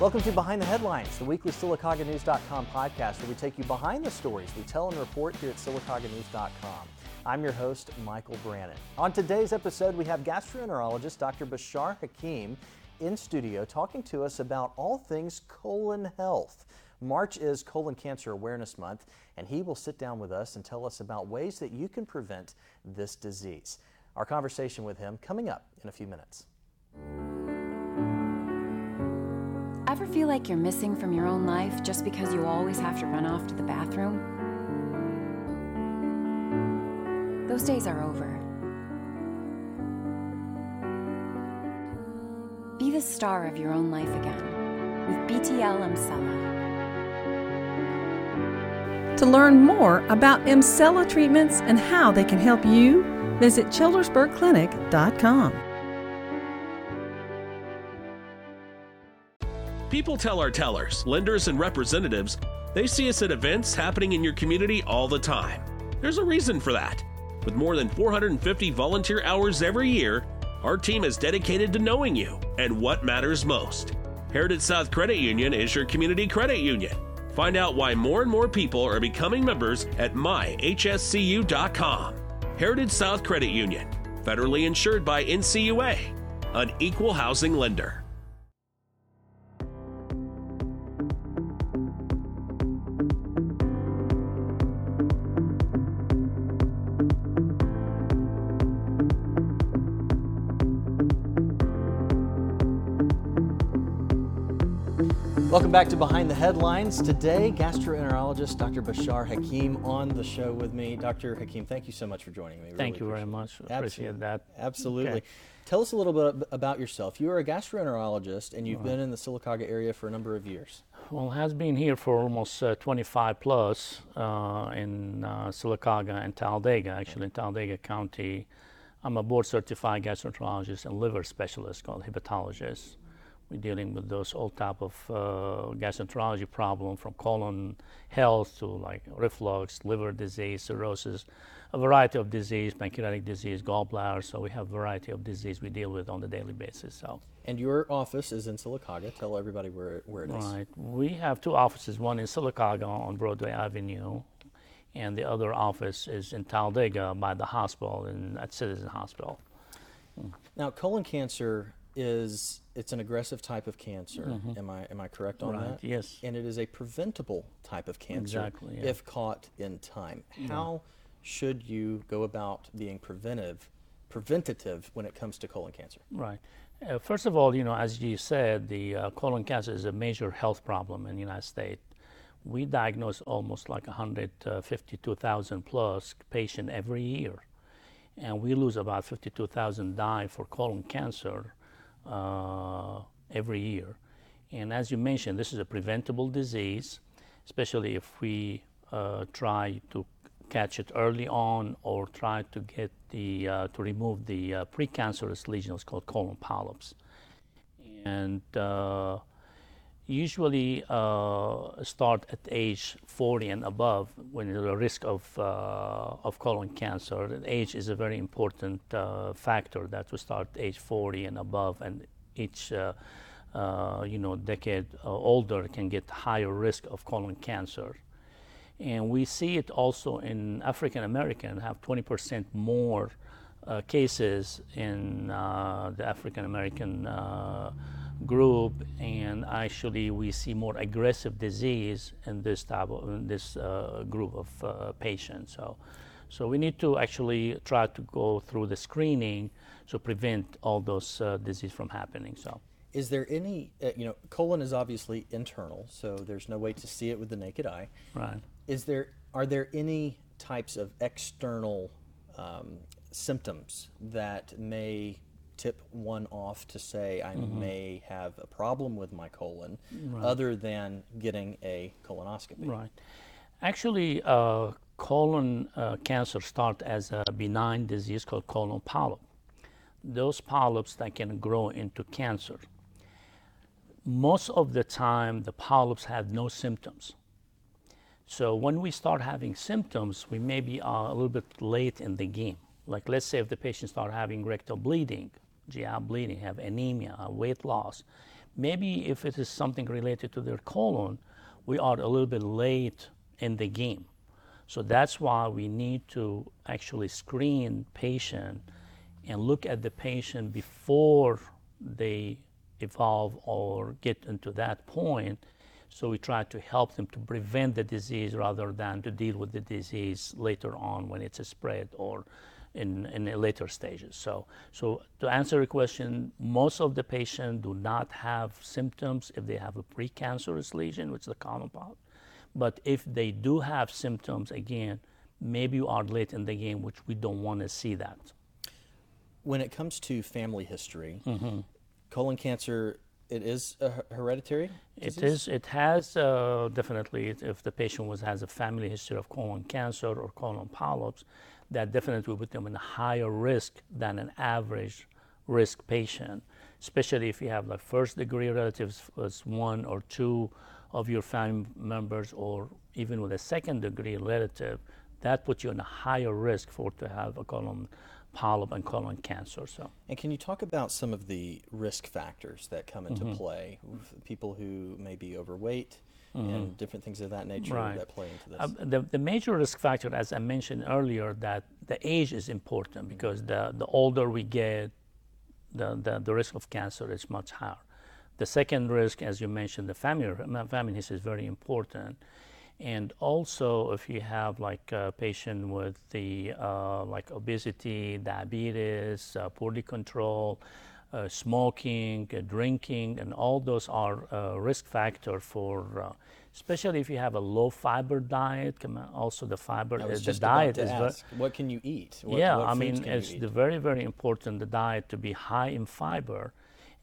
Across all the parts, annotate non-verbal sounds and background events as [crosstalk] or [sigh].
Welcome to Behind the Headlines, the weekly SylacaugaNews.com podcast where we take you behind the stories we tell and report here at SylacaugaNews.com. I'm your host, Michael Brannon. On today's episode, we have gastroenterologist Dr. Bashar Hakim in studio talking to us about all things colon health. March is Colon Cancer Awareness Month, and he will sit down with us and tell us about ways that you can prevent this disease. Our conversation with him coming up in a few minutes. Ever feel like you're missing from your own life just because you always have to run off to the bathroom? Those days are over. Be the star of your own life again with BTL Emsella. To learn more about Emsella treatments and how they can help you, visit childersburgclinic.com. People tell our tellers, lenders, and representatives they see us at events happening in your community all the time. There's a reason for that. With more than 450 volunteer hours every year, our team is dedicated to knowing you and what matters most. Heritage South Credit Union is your community credit union. Find out why more and more people are becoming members at myhscu.com. Heritage South Credit Union, federally insured by NCUA, an equal housing lender. Welcome back to Behind the Headlines. Today, gastroenterologist Dr. Bashar Hakim on the show with me. Dr. Hakim, thank you so much for joining me. Thank you very much. Appreciate Absolutely. that. Absolutely. Okay. Tell us a little bit about yourself. You are a gastroenterologist and you've been in the Sylacauga area for a number of years. Well, has been here for almost uh, 25 plus uh, in uh, Sylacauga and Talladega, actually in Talladega County. I'm a board certified gastroenterologist and liver specialist called hepatologist. We're dealing with those all type of uh, gastroenterology problem from colon health to like reflux, liver disease, cirrhosis, a variety of disease, pancreatic disease, gallbladder. So we have a variety of disease we deal with on a daily basis. So. And your office is in Sylacauga. Tell everybody where, where it is. Right. We have two offices, one in Sylacauga on Broadway Avenue, and the other office is in Talladega by the hospital in, at Citizen Hospital. Now, colon cancer is it's an aggressive type of cancer. Am I am I correct on Mm-hmm. Right, that? yes. And it is a preventable type of cancer Exactly, yeah. if caught in time. How should you go about being preventive, preventative when it comes to colon cancer? Right. Uh, first of all, you know, as you said, the uh, colon cancer is a major health problem in the United States. We diagnose almost like 152,000 plus patient every year, and we lose about 52,000 die for colon cancer uh, every year. And as you mentioned, this is a preventable disease, especially if we uh, try to catch it early on or try to get the uh, to remove the uh, precancerous lesions called colon polyps. And uh, usually uh, start at age 40 and above when a risk of, uh, of colon cancer. Age is a very important uh, factor that we start age 40 and above, and each uh, uh, you know decade uh, older can get higher risk of colon cancer. And we see it also in African American have 20% more cases in the African American group, and actually we see more aggressive disease in this type of in this uh, group of uh, patients. So, so we need to actually try to go through the screening to prevent all those uh, disease from happening. So. Is there any, uh, you know, colon is obviously internal, so there's no way to see it with the naked eye. Right. Is there, are there any types of external um, symptoms that may tip one off to say I may have a problem with my colon other than getting a colonoscopy? Right. Actually, uh, colon uh, cancer start as a benign disease called colon polyp. Those polyps that can grow into cancer. Most of the time, the polyps have no symptoms. So when we start having symptoms, we may be uh, a little bit late in the game. Like let's say if the patient start having rectal bleeding, GI bleeding, have anemia, weight loss, Maybe if it is something related to their colon, we are a little bit late in the game. So that's why we need to actually screen patient and look at the patient before they evolve or get into that point. So we try to help them to prevent the disease rather than to deal with the disease later on when it's spread or in, in later stages. So, so to answer your question, most of the patients do not have symptoms if they have a precancerous lesion, which is the colon polyp. But if they do have symptoms, again, maybe you are late in the game, which we don't want to see that. When it comes to family history, Mm-hmm. colon cancer, it is a hereditary? It disease? is. It has uh, definitely. If the patient was has a family history of colon cancer or colon polyps, that definitely would put them in a higher risk than an average risk patient. Especially if you have like first degree relatives was one or two of your family members, or even with a second degree relative, that puts you in a higher risk for to have a colon polyp and colon cancer. So. And can you talk about some of the risk factors that come into Mm-hmm. play? People who may be overweight and different things of that nature Mm-hmm. Right. that play into this. Uh, the, the major risk factor, as I mentioned earlier, that the age is important because the, the older we get, the, the, the risk of cancer is much higher. The second risk, as you mentioned, the family, family history is very important. And also, if you have like a patient with the uh, like obesity, diabetes, uh, poorly controlled, uh, smoking, uh, drinking, and all those are uh, risk factor for, uh, especially if you have a low fiber diet. Also, the fiber, uh, the diet is to ve- what can you eat? What, yeah, what I mean, it's the very, very important the diet to be high in fiber,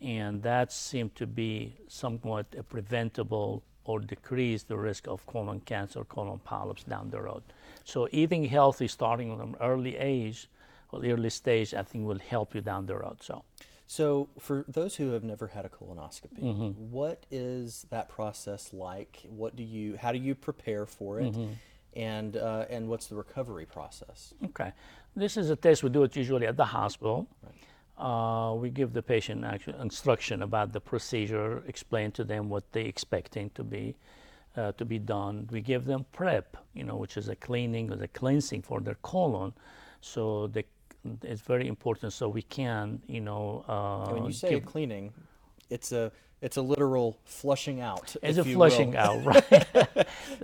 and that seemed to be somewhat a preventable or decrease the risk of colon cancer, colon polyps down the road. So eating healthy, starting from early age or early stage, I think will help you down the road. So. So, for those who have never had a colonoscopy, Mm-hmm. what is that process like? What do you, how do you prepare for it, Mm-hmm. and uh, and what's the recovery process? Okay. This is a test we do it usually at the hospital. Uh, we give the patient actual instruction about the procedure, explain to them what they expecting to be uh, to be done. We give them prep, you know, which is a cleaning or the cleansing for their colon. So the, it's very important. So we can, you know, uh, when you say give- cleaning, it's a it's a literal flushing out. it's a flushing will. out, [laughs] right?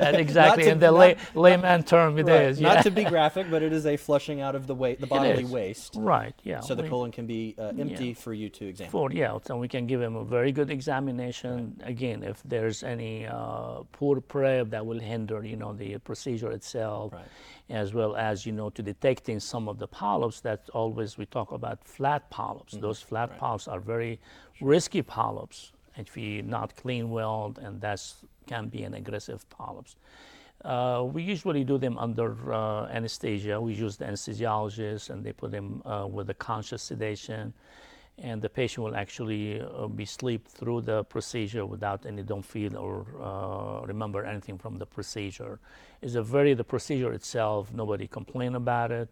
that exactly to- in the not- lay, layman term it Right, is. Not to be graphic, but it is a flushing out of the wa- the bodily waste, Right. Yeah. so the colon can be uh, empty for you to examine. for yeah, and we can give him a very good examination. Again, if there's any uh, poor prep that will hinder, you know, the procedure itself, Right. as well as you know, to detecting some of the polyps. That always we talk about flat polyps. Mm-hmm. Those flat polyps are very risky polyps if you not clean well, and that can be an aggressive polyps. Uh, we usually do them under uh, anesthesia. We use the anesthesiologist, and they put them uh, with a conscious sedation, and the patient will actually uh, be sleep through the procedure without any don't feel or uh, remember anything from the procedure. It's a very the procedure itself. Nobody complain about it.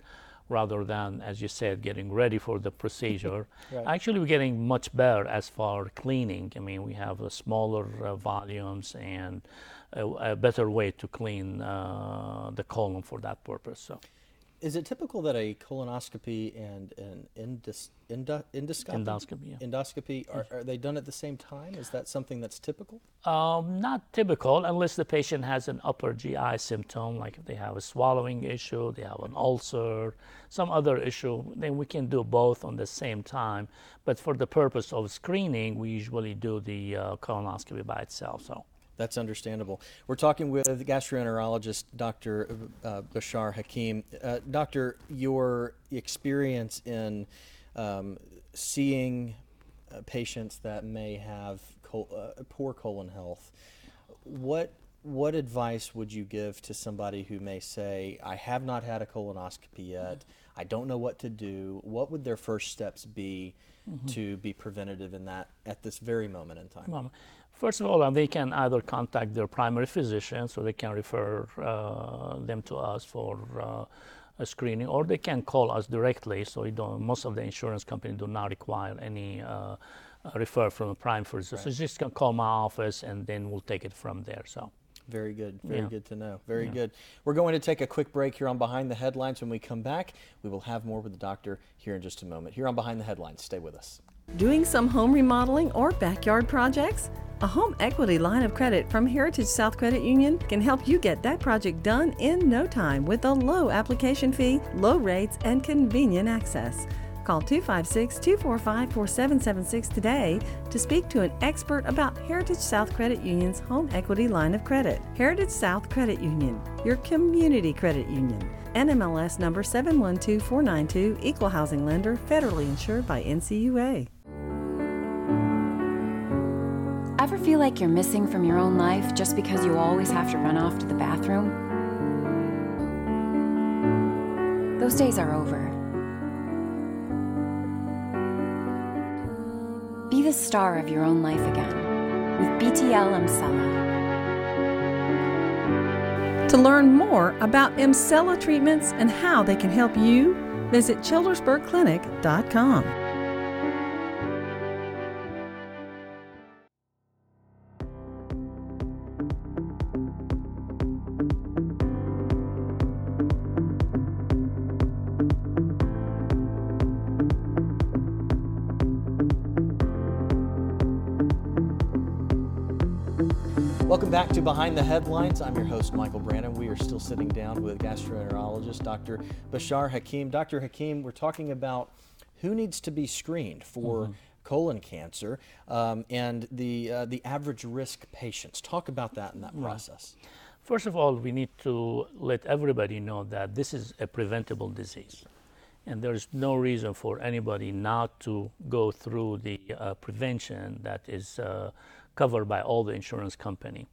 Rather than, as you said, getting ready for the procedure. [laughs] Right. Actually, we're getting much better as far cleaning. I mean, we have uh, smaller uh, volumes and a, a better way to clean uh, the colon for that purpose. So, Is it typical that a colonoscopy and an endos- endo- endoscopy, Endoscopy, yeah. endoscopy are, are they done at the same time? Is that something that's typical? um, not typical unless the patient has an upper GI symptom, like if they have a swallowing issue, they have an ulcer, some other issue, then we can do both on the same time. But for the purpose of screening, we usually do the uh, colonoscopy by itself. So. That's understandable. We're talking with gastroenterologist Dr. Uh, Bashar Hakim. Uh, doctor, your experience in um, seeing uh, patients that may have col- uh, poor colon health, what what advice would you give to somebody who may say, "I have not had a colonoscopy yet. I don't know what to do." What would their first steps be to be preventative in that at this very moment in time? Um, First of all, they can either contact their primary physician, so they can refer uh, them to us for uh, a screening, or they can call us directly. So most of the insurance companies do not require any uh, refer from a primary physician. Right. So just can call my office, and then we'll take it from there. So. Very good. Very yeah. good to know. Very yeah. good. We're going to take a quick break here on Behind the Headlines. When we come back, we will have more with the doctor here in just a moment. Here on Behind the Headlines, stay with us. Doing some home remodeling or backyard projects? A home equity line of credit from Heritage South Credit Union can help you get that project done in no time with a low application fee, low rates, and convenient access. Call 256 245 4776 today to speak to an expert about Heritage South Credit Union's home equity line of credit. Heritage South Credit Union, your community credit union. NMLS number 712492, equal housing lender, federally insured by NCUA. Ever feel like you're missing from your own life just because you always have to run off to the bathroom? Those days are over. Be the star of your own life again with BTL Emsella. To learn more about Emsella treatments and how they can help you, visit childersburgclinic.com. Welcome back to Behind the Headlines. I'm your host, Michael Brannon. We are still sitting down with gastroenterologist Dr. Bashar Hakim. Dr. Hakim, we're talking about who needs to be screened for mm-hmm. colon cancer um, and the, uh, the average risk patients. Talk about that in that right. process. First of all, we need to let everybody know that this is a preventable disease. And there's no reason for anybody not to go through the uh, prevention that is uh, covered by all the insurance company.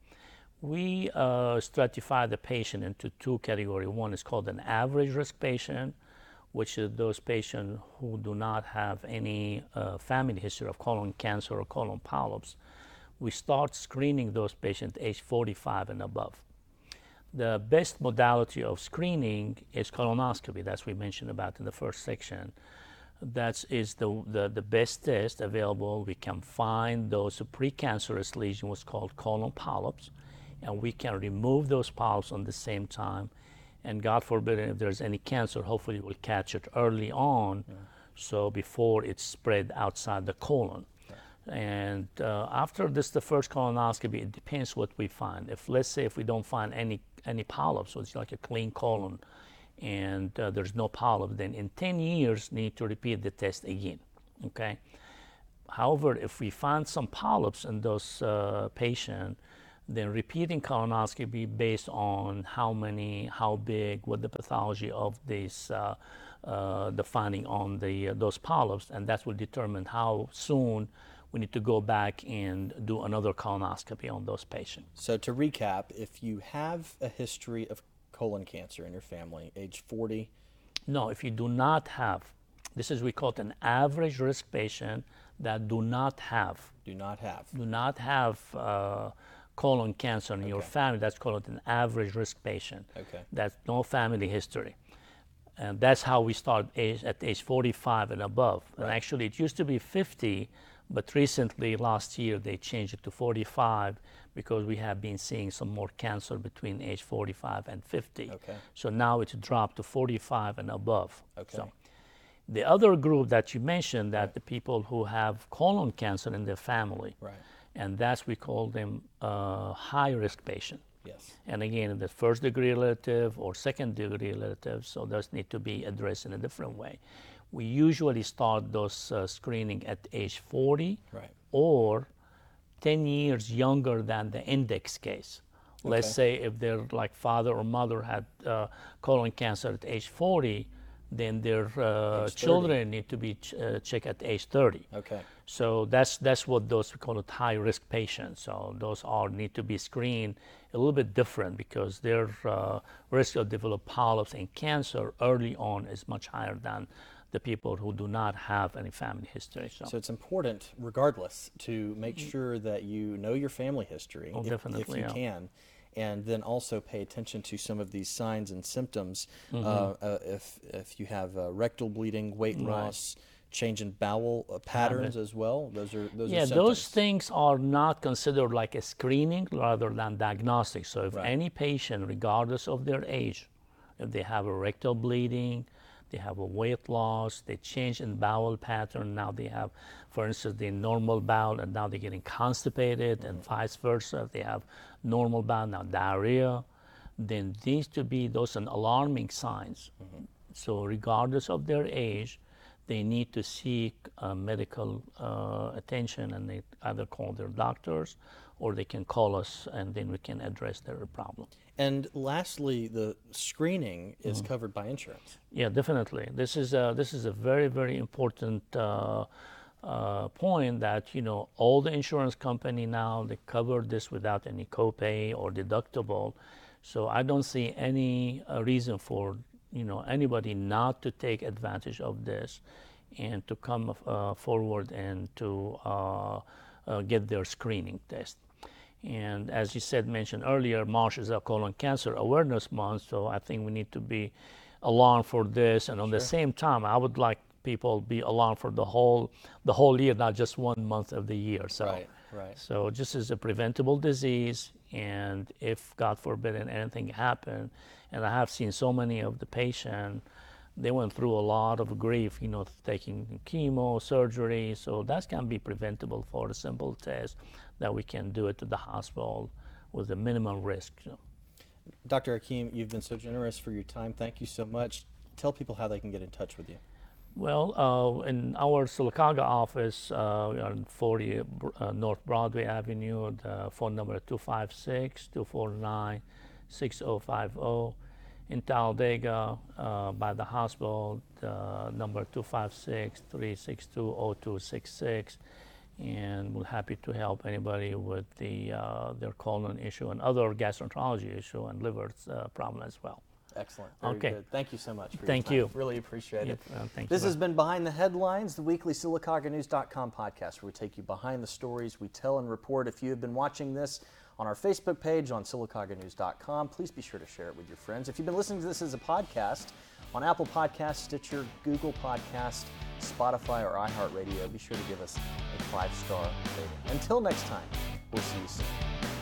We uh, stratify the patient into two categories. One is called an average risk patient, which is those patients who do not have any uh, family history of colon cancer or colon polyps. We start screening those patients age 45 and above. The best modality of screening is colonoscopy, that's we mentioned about in the first section that is the, the, the, best test available. We can find those precancerous lesions, what's called colon polyps, and we can remove those polyps on the same time. And God forbid, if there's any cancer, hopefully we'll catch it early on, yeah. so before it's spread outside the colon. And uh, after this, the first colonoscopy, it depends what we find. If let's say if we don't find any any polyps, so it's like a clean colon, and uh, there's no polyp, then in 10 years need to repeat the test again. Okay. However, if we find some polyps in those uh, patients, then repeating colonoscopy based on how many, how big, what the pathology of this, uh, uh, the finding on the uh, those polyps, and that will determine how soon we need to go back and do another colonoscopy on those patients. So to recap, if you have a history of colon cancer in your family, age 40? No, if you do not have, this is we call it an average risk patient that do not have. Do not have. Do not have uh, colon cancer in okay. your family. That's called an average risk patient. Okay. That's no family history. And that's how we start age, at age 45 and above. Right. And actually, it used to be 50, but recently, last year, they changed it to 45 because we have been seeing some more cancer between age 45 and 50. Okay. So now it's dropped to 45 and above. Okay. So the other group that you mentioned, that right. the people who have colon cancer in their family, right. And that's we call them uh, high risk patient. Yes. And again, the first degree relative or second degree relative, so those need to be addressed in a different way. We usually start those uh, screening at age 40 right. or 10 years younger than the index case. Okay. Let's say if their like father or mother had uh, colon cancer at age 40, then their uh, children need to be ch- uh, checked at age 30. Okay. So that's that's what those we call it high risk patients. So those are need to be screened a little bit different because their uh, risk of develop polyps and cancer early on is much higher than the people who do not have any family history. So, So it's important, regardless, to make sure that you know your family history Mm-hmm. Oh, if- if, you yeah. can, and then also pay attention to some of these signs and symptoms. Mm-hmm. Uh, uh, if if you have uh, rectal bleeding, weight loss, change in bowel uh, patterns as well, those are those yeah, are those things are not considered like a screening rather than diagnostic. So if Right. any patient, regardless of their age, if they have a rectal bleeding, they have a weight loss, they change in bowel pattern, now they have, for instance, the normal bowel and now they're getting constipated and vice versa. If they have normal bowel, now diarrhea, then these to be those are alarming signs. So regardless of their age, they need to seek uh, medical uh, attention and they either call their doctors or they can call us and then we can address their problem. And lastly, the screening is Mm-hmm. covered by insurance. Yeah, definitely. This is a, this is a very very important uh, uh, point that you know all the insurance company now they cover this without any copay or deductible. So I don't see any uh, reason for you know anybody not to take advantage of this and to come uh, forward and to uh, uh, get their screening test. And as you said, mentioned earlier, March is a colon cancer awareness month, so I think we need to be alarmed for this. And on the same time, I would like people be alarmed for the whole the whole year, not just one month of the year. So, Right, right. so this is a preventable disease, and if God forbid anything happened, and I have seen so many of the patient, they went through a lot of grief, you know, taking chemo, surgery. So that can be preventable for a simple test that we can do it to the hospital with a minimum risk. you know. Dr. Hakim, you've been so generous for your time. Thank you so much. Tell people how they can get in touch with you. Well, uh, in our Sylacauga office, uh, we are on 40 uh, North Broadway Avenue. The phone number is 256 249 6050. In Talladega, uh, by the hospital, the number 256 362 0266. And we're happy to help anybody with the, uh, their colon issue and other gastroenterology issue and liver uh, problem as well. Excellent. Very Okay. good. Thank you so much. Thank you. Really appreciate Yep, it. uh, thank this very- has been Behind the Headlines, the weekly SylacaugaNews.com podcast, where we take you behind the stories we tell and report. If you have been watching this on our Facebook page on SylacaugaNews.com, please be sure to share it with your friends. If you've been listening to this as a podcast on Apple Podcasts, Stitcher, Google Podcast, Spotify, or iHeartRadio, be sure to give us a five star rating. Until next time, we'll see you soon.